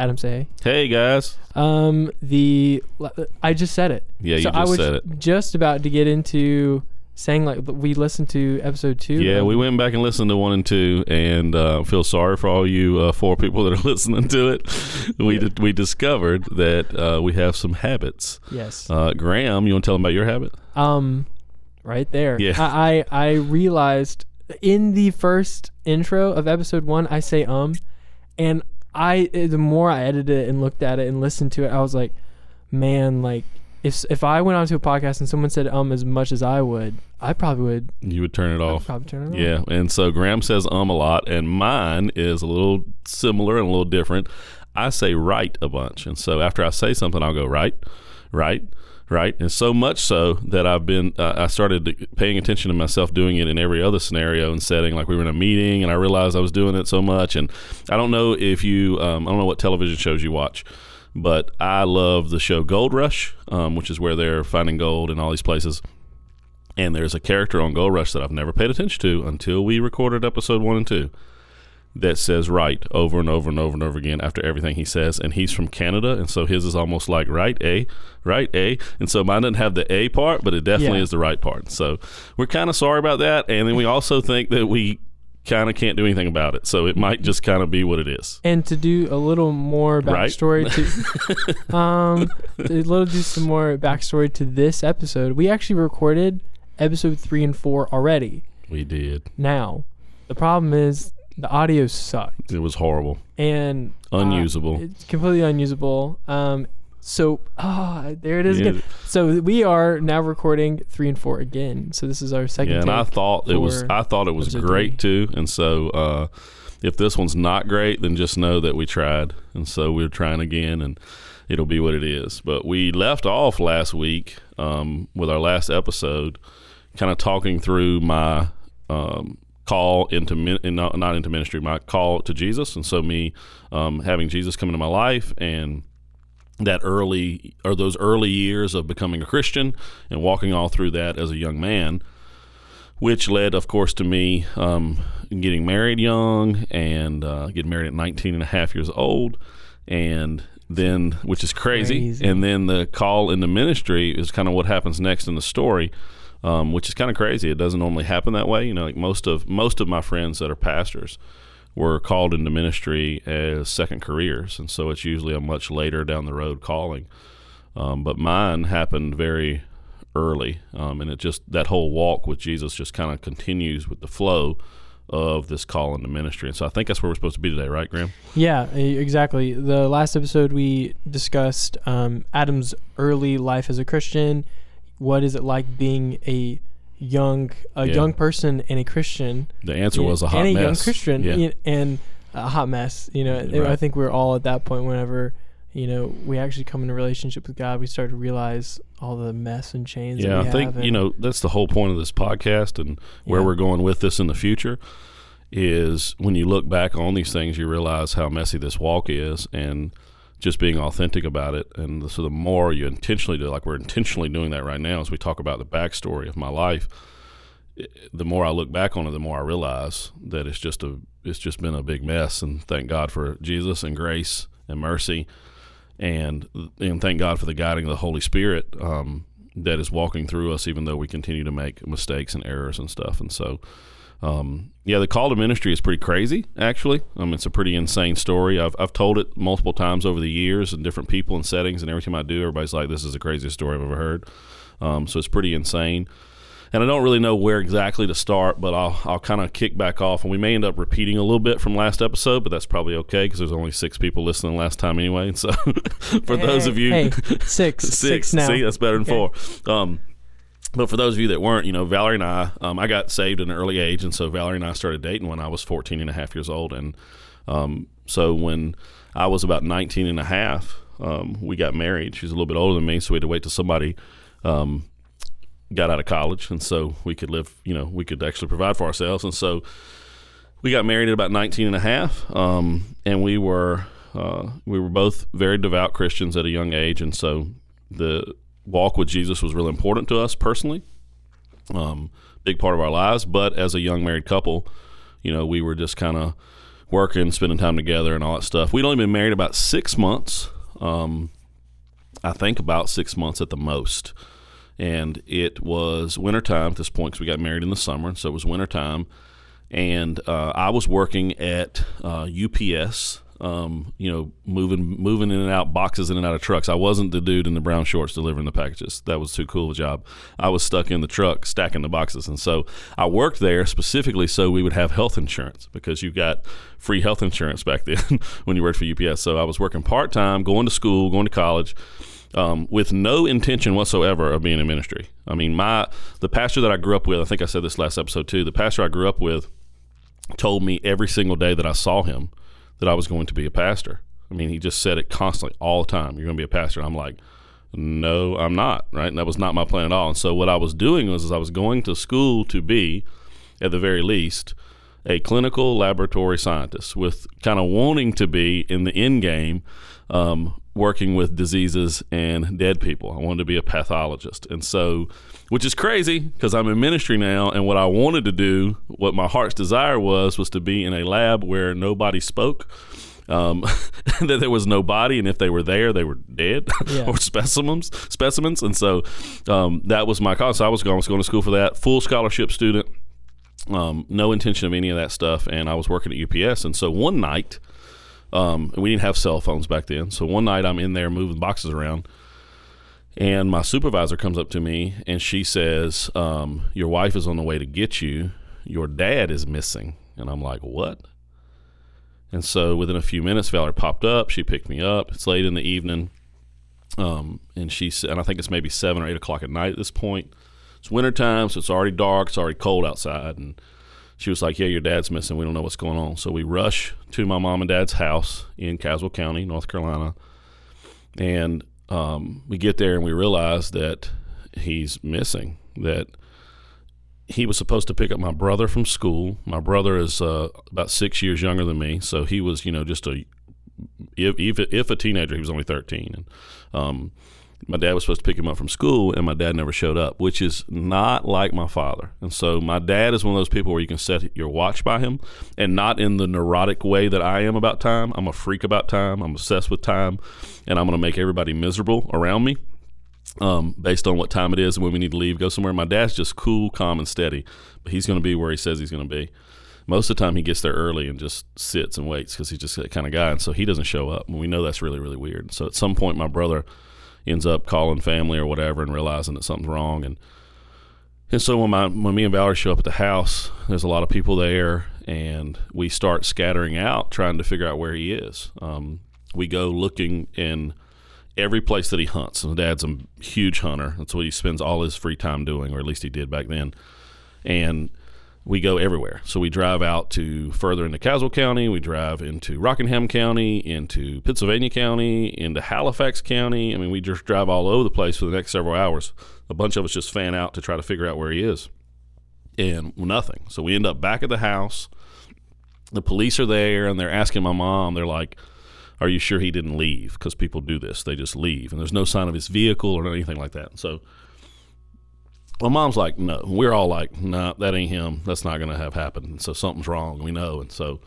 Adam, say Hey guys. Um, the I just said it. Yeah, you so just I was said it. just about to get into saying like we listened to episode two. Yeah, we went back and listened to one and two, and uh, feel sorry for all you uh, four people that are listening to it. We di- we discovered that uh, we have some habits. Yes. Uh, Graham, you want to tell them about your habit? Um, right there. Yeah. I, I I realized in the first intro of episode one, I say um, and I the more I edited it and looked at it and listened to it, I was like, man, like if if I went onto a podcast and someone said um as much as I would, I probably would You would turn it I'd off. probably turn it off. Yeah, and so Graham says um a lot, and mine is a little similar and a little different. I say right a bunch, and so after I say something, I'll go right, right, right, and so much so that I've been uh, I started paying attention to myself doing it in every other scenario and setting. Like we were in a meeting, and I realized I was doing it so much, and I don't know if you um, I don't know what television shows you watch. But I love the show Gold Rush, um, which is where they're finding gold in all these places. And there's a character on Gold Rush that I've never paid attention to until we recorded episode one and two that says right over and over and over and over again after everything he says. And he's from Canada. And so his is almost like right A, right A. And so mine doesn't have the A part, but it definitely Yeah. is the right part. So we're kind of sorry about that. And then we also think that we kind of can't do anything about it. So it might just kind of be what it is. And to do a little more Right. backstory to, um, a little do some more backstory to this episode. We actually recorded episode three and four already. We did. Now, the problem is the audio sucked It was horrible. and uh, Unusable. it's completely unusable. Um, so ah, there it is Yeah. again. So we are now recording three and four again. So this is our second. Yeah, and I take thought it was for I thought it was episode great too. And so uh, if this one's not great, then just know that we tried. And so we're trying again and it'll be what it is. But we left off last week um, with our last episode, kind of talking through my um, call into min- not, not into ministry, my call to Jesus, and so me um, having Jesus come into my life and that early or those early years of becoming a Christian and walking all through that as a young man, which led, of course, to me um, getting married young and uh, getting married at 19 and a half years old. And then, which is crazy. Crazy. And then the call into ministry is kind of what happens next in the story. Um, which is kind of crazy. It doesn't normally happen that way. You know, like most of most of my friends that are pastors were called into ministry as second careers, and so it's usually a much later down the road calling. Um, but mine happened very early, um, and it just that whole walk with Jesus just kind of continues with the flow of this call into ministry. And so I think that's where we're supposed to be today, right, Graham? Yeah, exactly. The last episode we discussed um, Adam's early life as a Christian. What is it like being a young a Yeah. young person and a Christian? The answer was a hot mess. and a mess. young Christian Yeah. and a hot mess. You know, I think we're all at that point. Whenever you know we actually come in a relationship with God, we start to realize all the mess and chains. Yeah, I think you know that's the whole point of this podcast and where Yeah. we're going with this in the future is when you look back on these things, you realize how messy this walk is, and just being authentic about it. And so the more you intentionally do, like we're intentionally doing that right now, as we talk about the backstory of my life, the more I look back on it, the more I realize that it's just a it's just been a big mess. And thank God for Jesus and grace and mercy, and and thank God for the guiding of the Holy Spirit um, that is walking through us, even though we continue to make mistakes and errors and stuff. And so, um, yeah, the call to ministry is pretty crazy. Actually, um, it's a pretty insane story. I've I've told it multiple times over the years and different people and settings, and every time I do, everybody's like, "This is the craziest story I've ever heard." Um, so it's pretty insane. And I don't really know where exactly to start, but I'll I'll kind of kick back off, and we may end up repeating a little bit from last episode, but that's probably okay because there's only six people listening last time anyway. And so, for those of you, hey, six, six, now. See, that's better than Okay. four. Um, but for those of you that weren't, you know, Valerie and I, um, I got saved at an early age, and so Valerie and I started dating when I was 14 and a half years old, and um, so when I was about 19 and a half, um, we got married. She's a little bit older than me, so we had to wait till somebody um, got out of college, and so we could live. You know, we could actually provide for ourselves, and so we got married at about 19 and a half, um, and we were uh, we were both very devout Christians at a young age, and so the walk with Jesus was really important to us personally, um, big part of our lives. But as a young married couple, you know, we were just kind of working, spending time together, and all that stuff. We'd only been married about six months. Um, I think about six months at the most. And it was wintertime at this point because we got married in the summer. So it was wintertime. And uh, I was working at uh, UPS um, you know, moving moving in and out boxes in and out of trucks. I wasn't the dude in the brown shorts delivering the packages. That was too cool a job. I was stuck in the truck stacking the boxes, and so I worked there specifically so we would have health insurance because you got free health insurance back then when you worked for UPS. So I was working part time, going to school, going to college. Um, with no intention whatsoever of being in ministry. I mean, my the pastor that I grew up with, I think I said this last episode too. The pastor I grew up with told me every single day that I saw him that I was going to be a pastor. I mean, he just said it constantly all the time. You're going to be a pastor. And I'm like, no, I'm not. Right. And that was not my plan at all. And so what I was doing was, I was going to school to be, at the very least, a clinical laboratory scientist with kind of wanting to be in the end game um, working with diseases and dead people. I wanted to be a pathologist. And so, which is crazy because I'm in ministry now. And what I wanted to do, what my heart's desire was, was to be in a lab where nobody spoke. Um, that there was no body, and if they were there, they were dead yeah. or specimens. Specimens, and so um, that was my cause. So I was going, I was going to school for that, full scholarship student, um, no intention of any of that stuff, and I was working at UPS. And so one night, um, we didn't have cell phones back then. So one night I'm in there moving boxes around, and my supervisor comes up to me and she says, um, Your wife is on the way to get you. Your dad is missing. And I'm like, What? And so within a few minutes, Valerie popped up. She picked me up. It's late in the evening. Um, and she and I think it's maybe seven or eight o'clock at night at this point. It's wintertime, so it's already dark. It's already cold outside. And she was like, "Yeah, your dad's missing. We don't know what's going on." So we rush to my mom and dad's house in Caswell County, North Carolina, and um, we get there and we realize that he's missing. That he was supposed to pick up my brother from school. My brother is uh, about six years younger than me, so he was, you know, just a if, if, a teenager, he was only thirteen, and um, my dad was supposed to pick him up from school and my dad never showed up which is not like my father. And so my dad is one of those people where you can set your watch by him and not in the neurotic way that i am about time. I'm a freak about time. I'm obsessed with time and i'm going to make everybody miserable around me um, based on what time it is and when we need to leave go somewhere. My dad's just cool calm and steady. But he's going to be where he says he's going to be. Most of the time he gets there early and just sits and waits because he's just that kind of guy and so he doesn't show up and we know that's really really weird. So at some point my brother ends up calling family or whatever and realizing that something's wrong. And and so when my when me and Valerie show up at the house, there's a lot of people there, and we start scattering out trying to figure out where he is. Um, we go looking in every place that he hunts. And Dad's a huge hunter. That's what he spends all his free time doing, or at least he did back then. And we go everywhere. So we drive out to further into Caswell County, we drive into Rockingham County, into Pittsylvania County, into Halifax County. I mean, we just drive all over the place for the next several hours. A bunch of us just fan out to try to figure out where he is. And nothing. So we end up back at the house. The police are there and they're asking my mom, they're like, Are you sure he didn't leave? Because people do this. They just leave. And there's no sign of his vehicle or anything like that. So my mom's like, no. We're all like, no, nah, that ain't him. That's not going to have happened. So something's wrong. We know. And so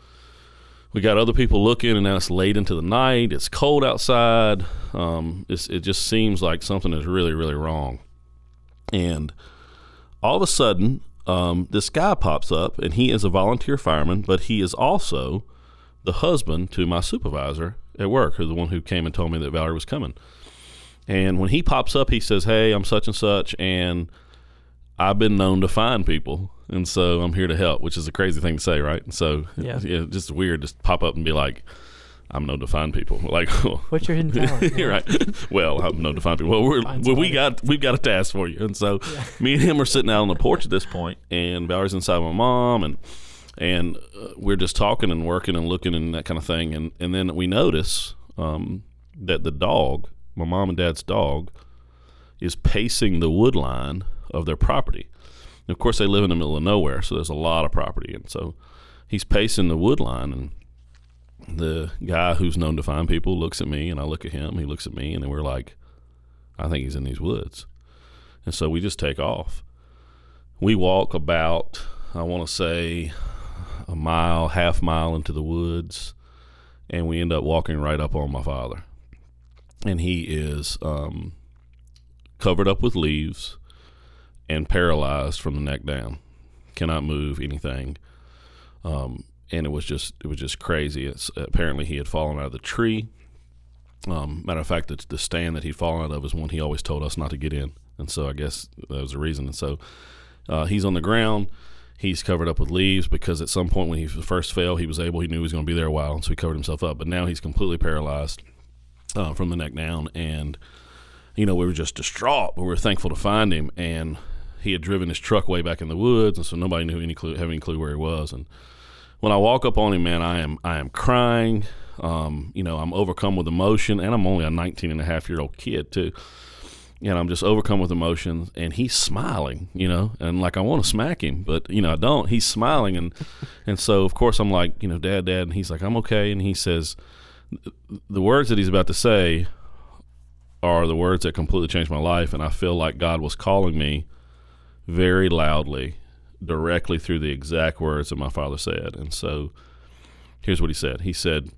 we got other people looking, and now it's late into the night. It's cold outside. Um, it just seems like something is really, really wrong. And all of a sudden, um, this guy pops up, and he is a volunteer fireman, but he is also the husband to my supervisor at work, who's the one who came and told me that Valerie was coming. And when he pops up, he says, Hey, I'm such and such, and I've been known to find people, and so I'm here to help, which is a crazy thing to say, right? So yeah, yeah just weird, just pop up and be like, I'm known to find people. Like, what's your hidden talent? right. Well, I'm known to find people. Well, we're, well, we got we've got a task for you, and so yeah. me and him are sitting out on the porch at this point, and Valerie's inside with my mom, and and uh, we're just talking and working and looking and that kind of thing, and and then we notice um, that the dog, my mom and dad's dog, is pacing the wood line of their property. And of course, they live in the middle of nowhere, so there's a lot of property, and so he's pacing the wood line and the guy who's known to find people looks at me and I look at him, he looks at me, and then we're like, I think he's in these woods. And so we just take off. We walk about, I want to say, a mile, half mile into the woods, and we end up walking right up on my father. And he is um, covered up with leaves and paralyzed from the neck down, cannot move anything. Um, and it was just it was just crazy. It's apparently he had fallen out of the tree. Um, matter of fact, the, the stand that he'd fallen out of is one he always told us not to get in, and so I guess that was the reason. And so uh, he's on the ground. He's covered up with leaves because at some point when he first fell, he was able. He knew he was going to be there a while, so he covered himself up. But now he's completely paralyzed uh, from the neck down, and you know we were just distraught, but we were thankful to find him. And he had driven his truck way back in the woods, and so nobody knew any clue, have any clue where he was. And when I walk up on him, man, I am I am crying. Um, you know, I'm overcome with emotion, and I'm only a 19 and a half year old kid too. And I'm just overcome with emotion, and he's smiling, you know, and like I want to smack him, but you know I don't. He's smiling, and and so of course I'm like, you know, Dad, Dad, and he's like, I'm okay, and he says, the words that he's about to say are the words that completely changed my life, and I feel like God was calling me very loudly directly through the exact words that my father said. And so here's what he said He said,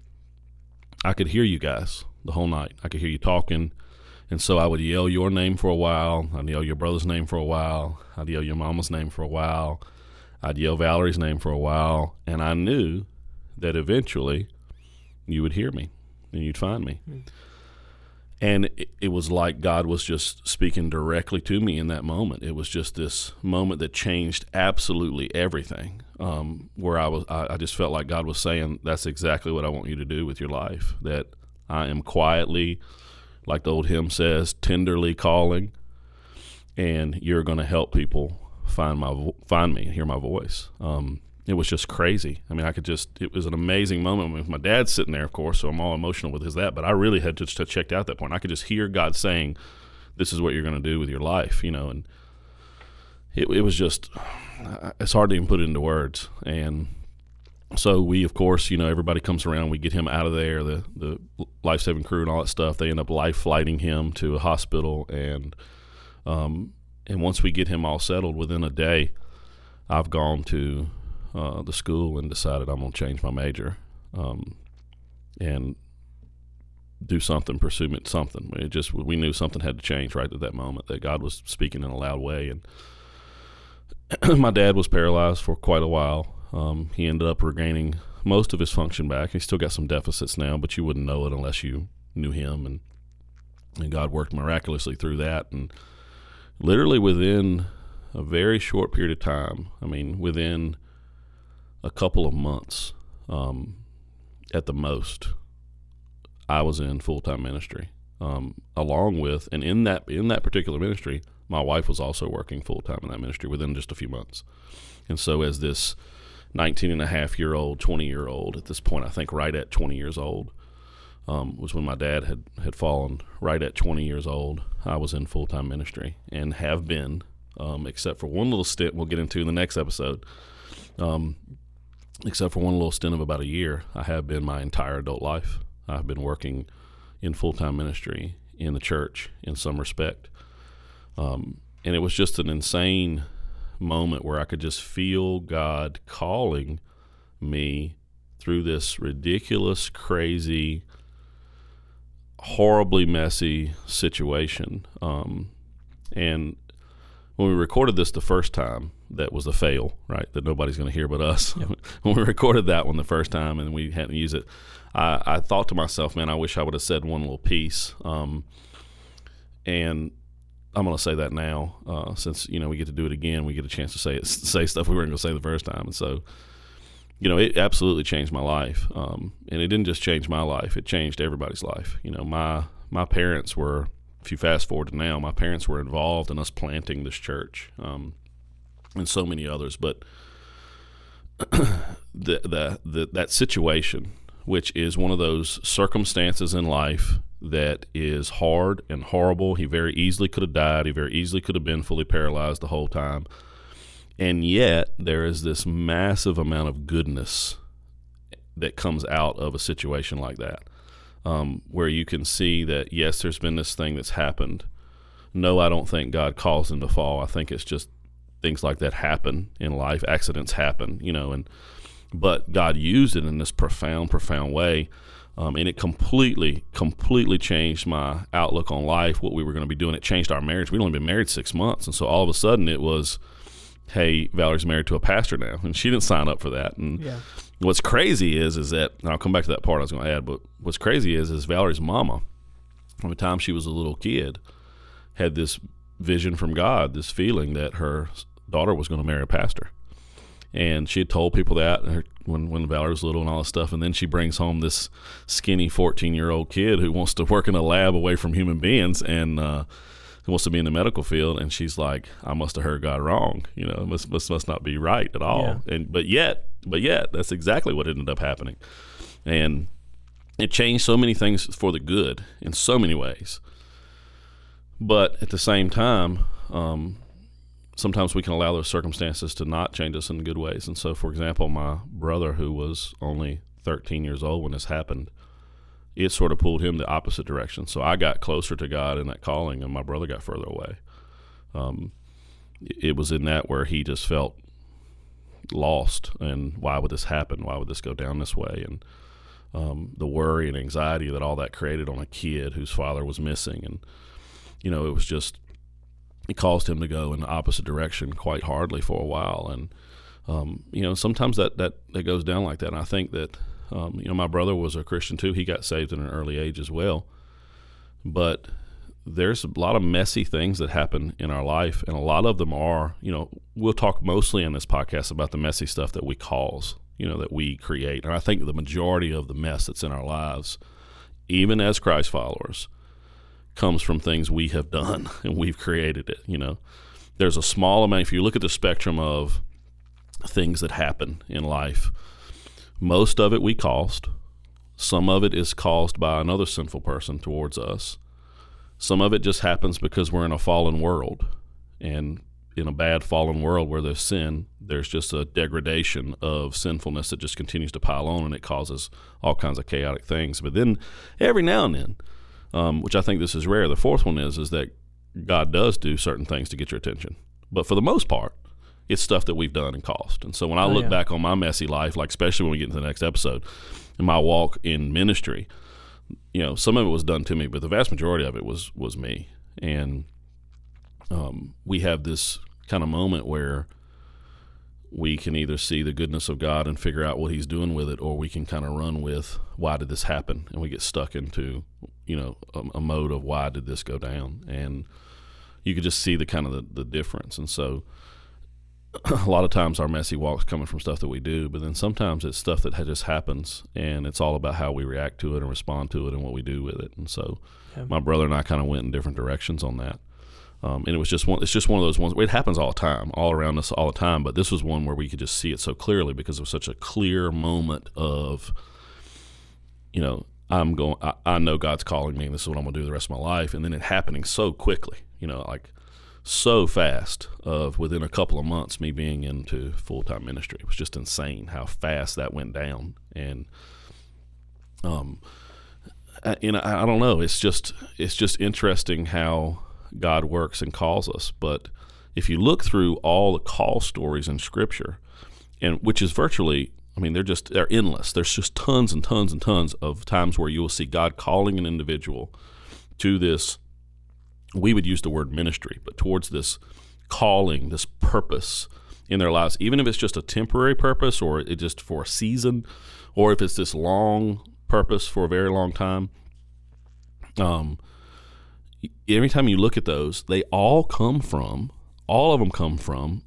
I could hear you guys the whole night. I could hear you talking. And so I would yell your name for a while. I'd yell your brother's name for a while. I'd yell your mama's name for a while. I'd yell Valerie's name for a while. And I knew that eventually you would hear me and you'd find me. Mm and it, it, was like God was just speaking directly to me in that moment. It was just this moment that changed absolutely everything. Um, where I was, I, I, just felt like God was saying, "That's exactly what I want you to do with your life. That I am quietly, like the old hymn says, tenderly calling, and you're going to help people find my find me, and hear my voice." Um, it was just crazy. I mean, I could just, it was an amazing moment with my dad sitting there, of course, so I'm all emotional with his that, but I really had just checked out that point. I could just hear God saying, this is what you're going to do with your life, you know, and it, it was just, it's hard to even put it into words. And so we, of course, you know, everybody comes around, we get him out of there, the, the life saving crew and all that stuff. They end up life flighting him to a hospital. And, um, and once we get him all settled within a day, I've gone to uh, the school and decided I'm going to change my major um, and do something, pursue something. It just we knew something had to change right at that moment. That God was speaking in a loud way, and my dad was paralyzed for quite a while. Um, he ended up regaining most of his function back. He's still got some deficits now, but you wouldn't know it unless you knew him, and and God worked miraculously through that. And literally within a very short period of time, I mean, within a couple of months um, at the most, I was in full time ministry. Um, along with, and in that in that particular ministry, my wife was also working full time in that ministry within just a few months. And so, as this 19 and a half year old, 20 year old, at this point, I think right at 20 years old, um, was when my dad had, had fallen. Right at 20 years old, I was in full time ministry and have been, um, except for one little stint we'll get into in the next episode. Um, except for one little stint of about a year, I have been my entire adult life. I've been working in full time ministry in the church in some respect. Um, and it was just an insane moment where I could just feel God calling me through this ridiculous, crazy, horribly messy situation. Um, and when we recorded this the first time, that was a fail, right? That nobody's going to hear but us. Yep. when we recorded that one the first time and we hadn't used it, I, I, thought to myself, man, I wish I would have said one little piece. Um, and I'm going to say that now, uh, since you know we get to do it again. We get a chance to say it, say stuff we weren't going to say the first time, and so you know it absolutely changed my life. Um, and it didn't just change my life; it changed everybody's life. You know, my my parents were. If you fast forward to now, my parents were involved in us planting this church. Um, and so many others. But the, the, the that situation, which is one of those circumstances in life that is hard and horrible. He very easily could have died. He very easily could have been fully paralyzed the whole time. And yet, there is this massive amount of goodness that comes out of a situation like that, um, where you can see that, yes, there's been this thing that's happened. No, I don't think God caused him to fall. I think it's just things like that happen in life. Accidents happen, you know, and but God used it in this profound, profound way um, and it completely, completely changed my outlook on life, what we were going to be doing. It changed our marriage. We'd only been married six months. And so all of a sudden it was, hey, Valerie's married to a pastor now. And she didn't sign up for that. And Yeah. What's crazy is, is that, I'll come back to that part I was going to add, but what's crazy is, is Valerie's mama, from the time she was a little kid, had this vision from God, this feeling that her daughter was going to marry a pastor and she had told people that her, when when Valerie was little and all this stuff. And then she brings home this skinny fourteen year old kid who wants to work in a lab away from human beings and uh, who wants to be in the medical field. And she's like, I must have heard God wrong. You know, must must must not be right at all. Yeah. And but yet, but yet, that's exactly what ended up happening. And it changed so many things for the good in so many ways. But at the same time, um, sometimes we can allow those circumstances to not change us in good ways. And so, for example, my brother, who was only 13 years old when this happened, it sort of pulled him the opposite direction. So I got closer to God in that calling, and my brother got further away. Um, it was in that where he just felt lost, and why would this happen? Why would this go down this way? And um, the worry and anxiety that all that created on a kid whose father was missing, and you know, it was just it caused him to go in the opposite direction quite hardly for a while. And um, you know, sometimes that that that goes down like that. And I think that um, you know, my brother was a Christian too. He got saved at an early age as well. But there's a lot of messy things that happen in our life, and a lot of them are, you know, we'll talk mostly in this podcast about the messy stuff that we cause, you know, that we create. And I think the majority of the mess that's in our lives, even as Christ followers, comes from things we have done and we've created it, you know. There's a small amount, if you look at the spectrum of things that happen in life, most of it we caused. Some of it is caused by another sinful person towards us. Some of it just happens because we're in a fallen world. And in a bad fallen world where there's sin, there's just a degradation of sinfulness that just continues to pile on and it causes all kinds of chaotic things. But then every now and then, um, which I think this is rare, the fourth one is is that God does do certain things to get your attention. But for the most part, it's stuff that we've done and cost. And so when I Oh, look yeah. back on my messy life, like especially when we get into the next episode, in my walk in ministry, you know, some of it was done to me, but the vast majority of it was was me. And um, we have this kind of moment where we can either see the goodness of God and figure out what He's doing with it, or we can kind of run with why did this happen, and we get stuck into you know a, a mode of why did this go down, and you could just see the kind of the, the difference. And so, a lot of times our messy walks coming from stuff that we do, but then sometimes it's stuff that just happens, and it's all about how we react to it and respond to it and what we do with it. And so, Yeah. my brother and I kind of went in different directions on that. Um, and it was just one. It's just one of those ones. It happens all the time, all around us, all the time. But this was one where we could just see it so clearly because it was such a clear moment of, you know, I'm going. I, I know God's calling me, and this is what I'm going to do the rest of my life. And then it happening so quickly, you know, like so fast. Of within a couple of months, me being into full time ministry, it was just insane how fast that went down. And, um, I, you know, I, I don't know. It's just it's just interesting how God works and calls us. But if you look through all the call stories in Scripture, and which is virtually, I mean, they're just they're endless. There's just tons and tons and tons of times where you will see God calling an individual to this. We would use the word ministry, but towards this calling, this purpose in their lives, even if it's just a temporary purpose or it just for a season, or if it's this long purpose for a very long time. Um, every time you look at those, they all come from, all of them come from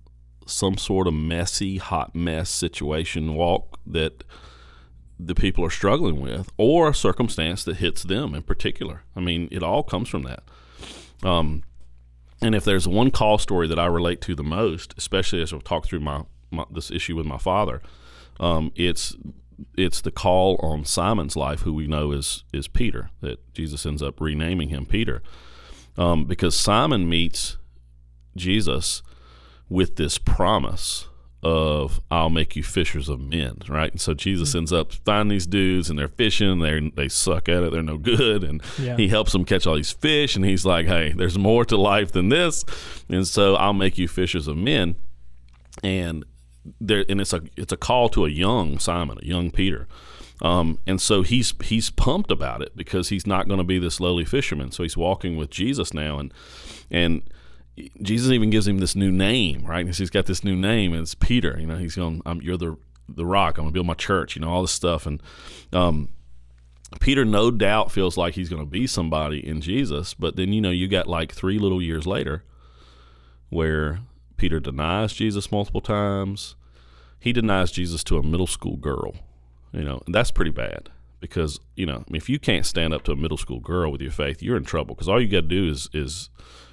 some sort of messy, hot mess situation walk that the people are struggling with, or a circumstance that hits them in particular. I mean, it all comes from that. Um, and if there's one call story that I relate to the most, especially as I've talked through my, my this issue with my father, um, it's it's the call on Simon's life, who we know is is Peter, that Jesus ends up renaming him Peter, um, because Simon meets Jesus with this promise of I'll make you fishers of men, right? And so Jesus ends up finding these dudes and they're fishing, they they suck at it, they're no good, and Yeah. he helps them catch all these fish, and he's like, hey, there's more to life than this, and so I'll make you fishers of men, and there and it's a it's a call to a young Simon, a young Peter. Um, and so he's he's pumped about it because he's not going to be this lowly fisherman. So he's walking with Jesus now, and and Jesus even gives him this new name, right? Because he's got this new name, and it's Peter. You know, he's going, I'm, "You're the the rock. I'm gonna build my church." You know, all this stuff, and um, Peter no doubt feels like he's going to be somebody in Jesus. But then you know, you got like three little years later, where Peter denies Jesus multiple times. He denies Jesus to a middle school girl. You know, and that's pretty bad because you know, if you can't stand up to a middle school girl with your faith, you're in trouble. Because all you got to do is is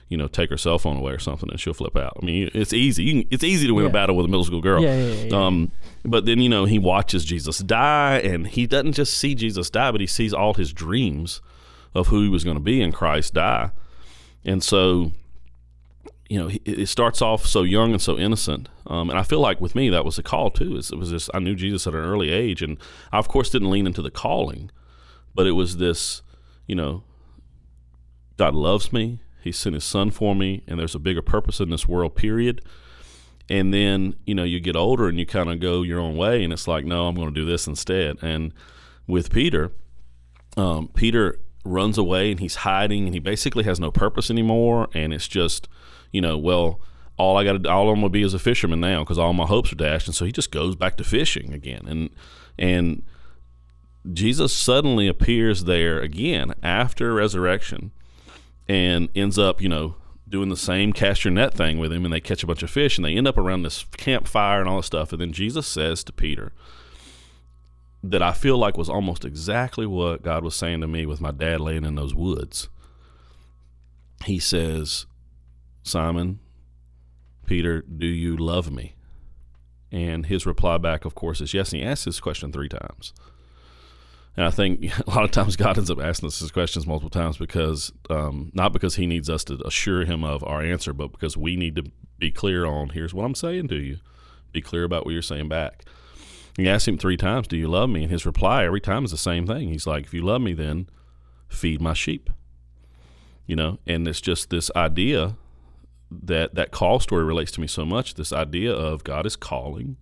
you know take her cell phone away or something, and she'll flip out. I mean, it's easy. Can, it's easy to win Yeah. a battle with a middle school girl. Yeah, yeah, yeah. Um, but then you know he watches Jesus die, and he doesn't just see Jesus die, but he sees all his dreams of who he was going to be in Christ die, and so you know, he- it starts off so young and so innocent. Um, and I feel like with me, that was a call too. It was just, I knew Jesus at an early age. And I, of course, didn't lean into the calling, but it was this, you know, God loves me. He sent his son for me. And there's a bigger purpose in this world, period. And then, you know, you get older and you kind of go your own way. And it's like, no, I'm going to do this instead. And with Peter, um, Peter runs away and he's hiding and he basically has no purpose anymore. And it's just, you know, well, all I got to, all I'm gonna be is a fisherman now because all my hopes are dashed. And so he just goes back to fishing again. And and Jesus suddenly appears there again after resurrection, and ends up, you know, doing the same cast your net thing with him, and they catch a bunch of fish, and they end up around this campfire and all this stuff. And then Jesus says to Peter, that I feel like was almost exactly what God was saying to me with my dad laying in those woods. He says, Simon, Peter, do you love me? And his reply back, of course, is yes. And he asks this question three times. And I think a lot of times God ends up asking us these questions multiple times because, um, not because he needs us to assure him of our answer, but because we need to be clear on here's what I'm saying to you. Be clear about what you're saying back. He asked him three times, Do you love me? And his reply every time is the same thing. He's like, If you love me, then feed my sheep. You know, and it's just this idea that that call story relates to me so much. This idea of God is calling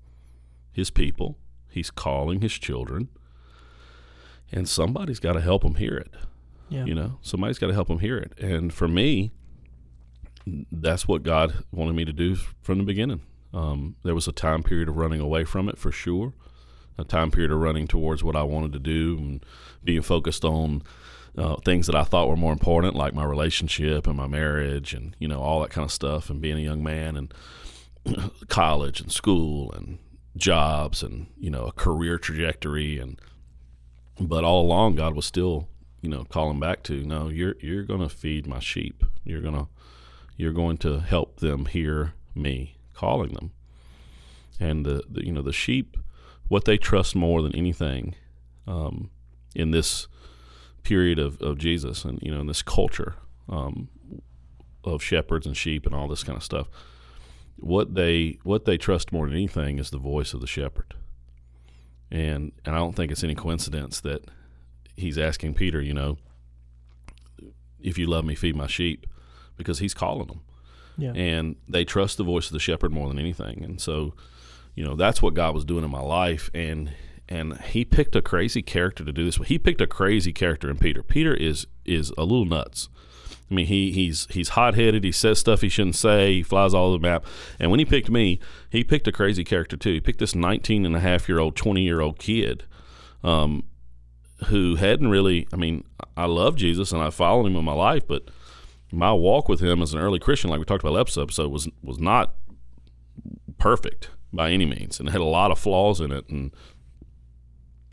his people, he's calling his children, and somebody's got to help them hear it. Yeah. You know, somebody's got to help them hear it. And for me, that's what God wanted me to do from the beginning. Um, there was a time period of running away from it for sure, a time period of running towards what I wanted to do and being focused on uh, things that I thought were more important, like my relationship and my marriage and, you know, all that kind of stuff, and being a young man and college and school and jobs and, you know, a career trajectory. And, but all along, God was still, you know, calling back to, no, you're, you're going to feed my sheep. You're going to, you're going to help them hear me calling them. And the, the you know the sheep, what they trust more than anything, um, in this period of, of Jesus and you know in this culture um, of shepherds and sheep and all this kind of stuff, what they what they trust more than anything is the voice of the shepherd. And and I don't think it's any coincidence that he's asking Peter, you know, if you love me, feed my sheep, because he's calling them Yeah. and they trust the voice of the shepherd more than anything. And so, you know, that's what God was doing in my life. And and He picked a crazy character to do this. He picked a crazy character in Peter. Peter is is a little nuts. I mean, he he's he's hot headed. He says stuff he shouldn't say. He flies all over the map. And when he picked me, he picked a crazy character too. He picked this 19 and a half year old, 20 year old kid. Um, who hadn't really, I mean, I love Jesus and I followed him in my life, but my walk with him as an early Christian, like we talked about last episode, was was not perfect by any means, and had a lot of flaws in it. And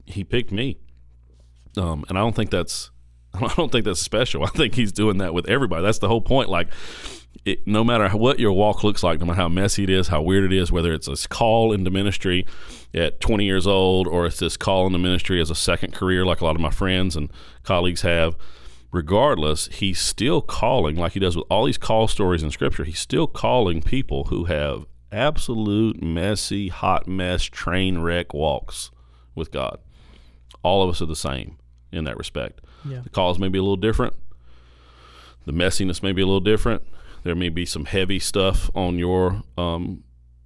he picked me, um, and I don't think that's I don't think that's special. I think he's doing that with everybody. That's the whole point. Like it, no matter what your walk looks like, no matter how messy it is, how weird it is, whether it's a call into ministry at 20 years old or it's this call into ministry as a second career, like a lot of my friends and colleagues have, regardless, he's still calling, like he does with all these call stories in Scripture, he's still calling people who have absolute messy, hot mess, train wreck walks with God. All of us are the same in that respect. Yeah. The calls may be a little different. The messiness may be a little different. There may be some heavy stuff on your um,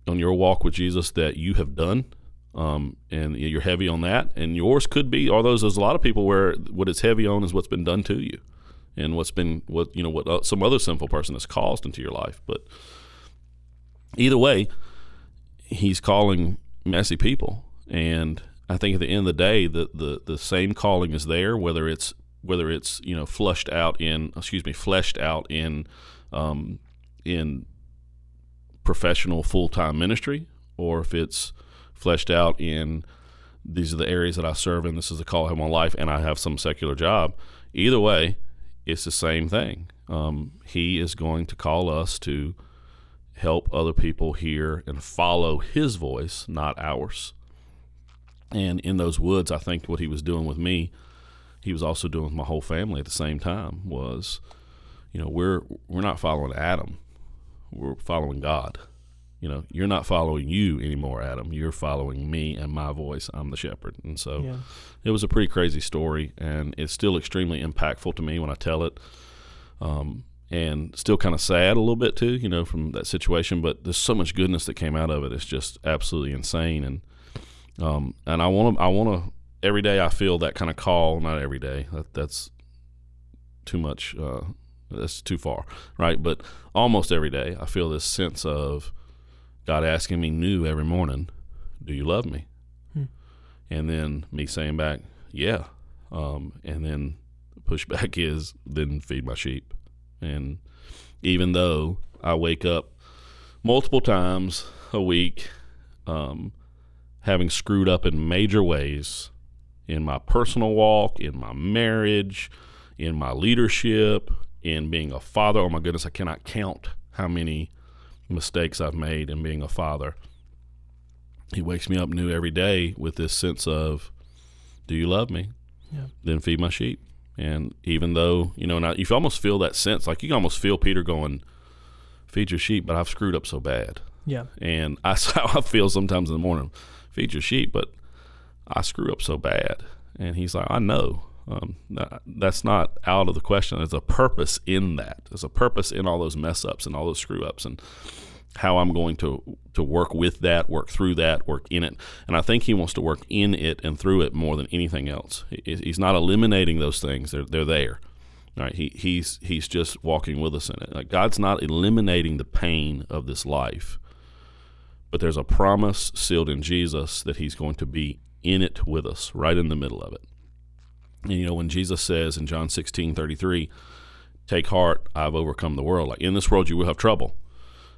on your walk with Jesus that you have done, um, and you're heavy on that. And yours could be, or those there's a lot of people where what it's heavy on is what's been done to you, and what's been what you know what uh, some other sinful person has caused into your life. But either way, he's calling messy people, and I think at the end of the day, the the the same calling is there, whether it's whether it's you know flushed out in excuse me fleshed out in um, in professional full time ministry, or if it's fleshed out in these are the areas that I serve in. This is the call I have life, and I have some secular job. Either way, it's the same thing. Um, he is going to call us to help other people hear and follow His voice, not ours. And in those woods, I think what He was doing with me, He was also doing with my whole family at the same time. Was, you know, we're we're not following Adam, we're following God. You know, you're not following you anymore, Adam. You're following me and my voice. I'm the shepherd. And so Yeah. it was a pretty crazy story, and it's still extremely impactful to me when I tell it. Um, and still kind of sad a little bit too, you know, from that situation. But there's so much goodness that came out of it. It's just absolutely insane. And um, and I want to, I want to. Every day I feel that kind of call. Not every day. That, that's too much. Uh, that's too far, right? But almost every day I feel this sense of God asking me new every morning, "Do you love me?" Hmm. And then me saying back, "Yeah." Um, and then the pushback is, "Then feed my sheep." And even though I wake up multiple times a week, um, having screwed up in major ways in my personal walk, in my marriage, in my leadership, in being a father. Oh my goodness, I cannot count how many mistakes I've made in being a father. He wakes me up new every day with this sense of, Do you love me? Yeah. Then feed my sheep. And even though, you know, now you almost feel that sense, like you can almost feel Peter going, Feed your sheep, but I've screwed up so bad. Yeah. And that's how I feel sometimes in the morning. Feed your sheep, but I screw up so bad. And he's like, I know. Um, that's not out of the question. There's a purpose in that. There's a purpose in all those mess ups and all those screw ups and how I'm going to to work with that, work through that, work in it. And I think he wants to work in it and through it more than anything else. He's not eliminating those things. They're they're there. Right? He he's he's just walking with us in it. Like God's not eliminating the pain of this life, but there's a promise sealed in Jesus that He's going to be in it with us, right in the middle of it. And you know when Jesus says in John sixteen thirty three, "Take heart, I've overcome the world." Like in this world you will have trouble,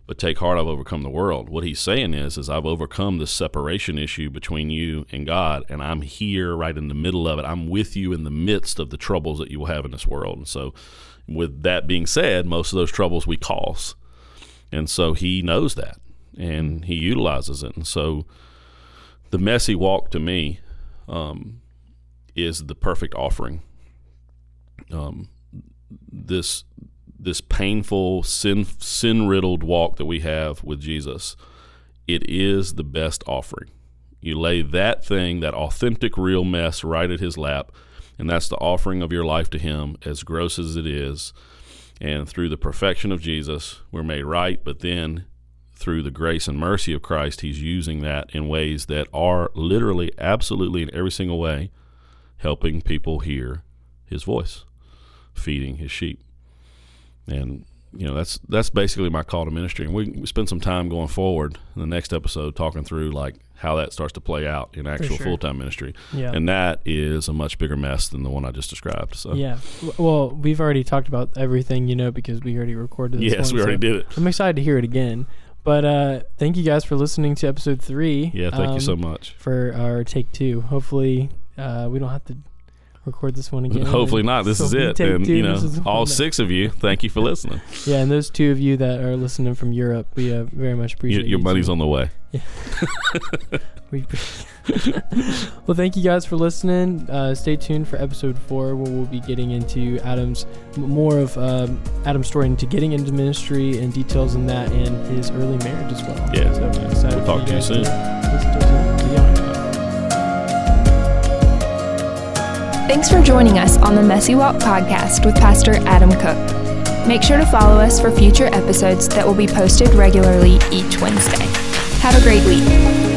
but take heart, I've overcome the world. What He's saying is, is I've overcome this separation issue between you and God, and I'm here right in the middle of it. I'm with you in the midst of the troubles that you will have in this world. And so, with that being said, most of those troubles we cause, and so He knows that, and He utilizes it. And so, the messy walk to me um, is the perfect offering. Um, this this painful sin sin riddled walk that we have with Jesus, it is the best offering. You lay that thing, that authentic real mess right at his lap, and that's the offering of your life to him, as gross as it is. And through the perfection of Jesus, we're made right, but then through the grace and mercy of Christ, he's using that in ways that are literally, absolutely, in every single way, helping people hear his voice, feeding his sheep and you know that's that's basically my call to ministry and we, we spend some time going forward in the next episode talking through like how that starts to play out in actual sure. full-time ministry Yeah. and that is a much bigger mess than the one i just described so Yeah. Well, we've already talked about everything, you know, because we already recorded this yes one, we already so did it I'm excited to hear it again. But uh, thank you guys for listening to episode three. yeah thank you um, so much For our take two. Hopefully, uh, we don't have to record this one again. Hopefully not. This so is it. And two. you know, This is the all six of you, thank you for listening. Yeah, and those two of you that are listening from Europe, we uh, very much Your, appreciate your you money's too. on the way. We well, thank you guys for listening. Uh, stay tuned for episode four, where we'll be getting into Adam's more of um, Adam's story into getting into ministry and details in that, and his early marriage as well. Yeah. so excited We'll for talk to you guys soon. to us. See ya. Thanks for joining us on the Messy Walk podcast with Pastor Adam Cook. Make sure to follow us for future episodes that will be posted regularly each Wednesday. Have a great week.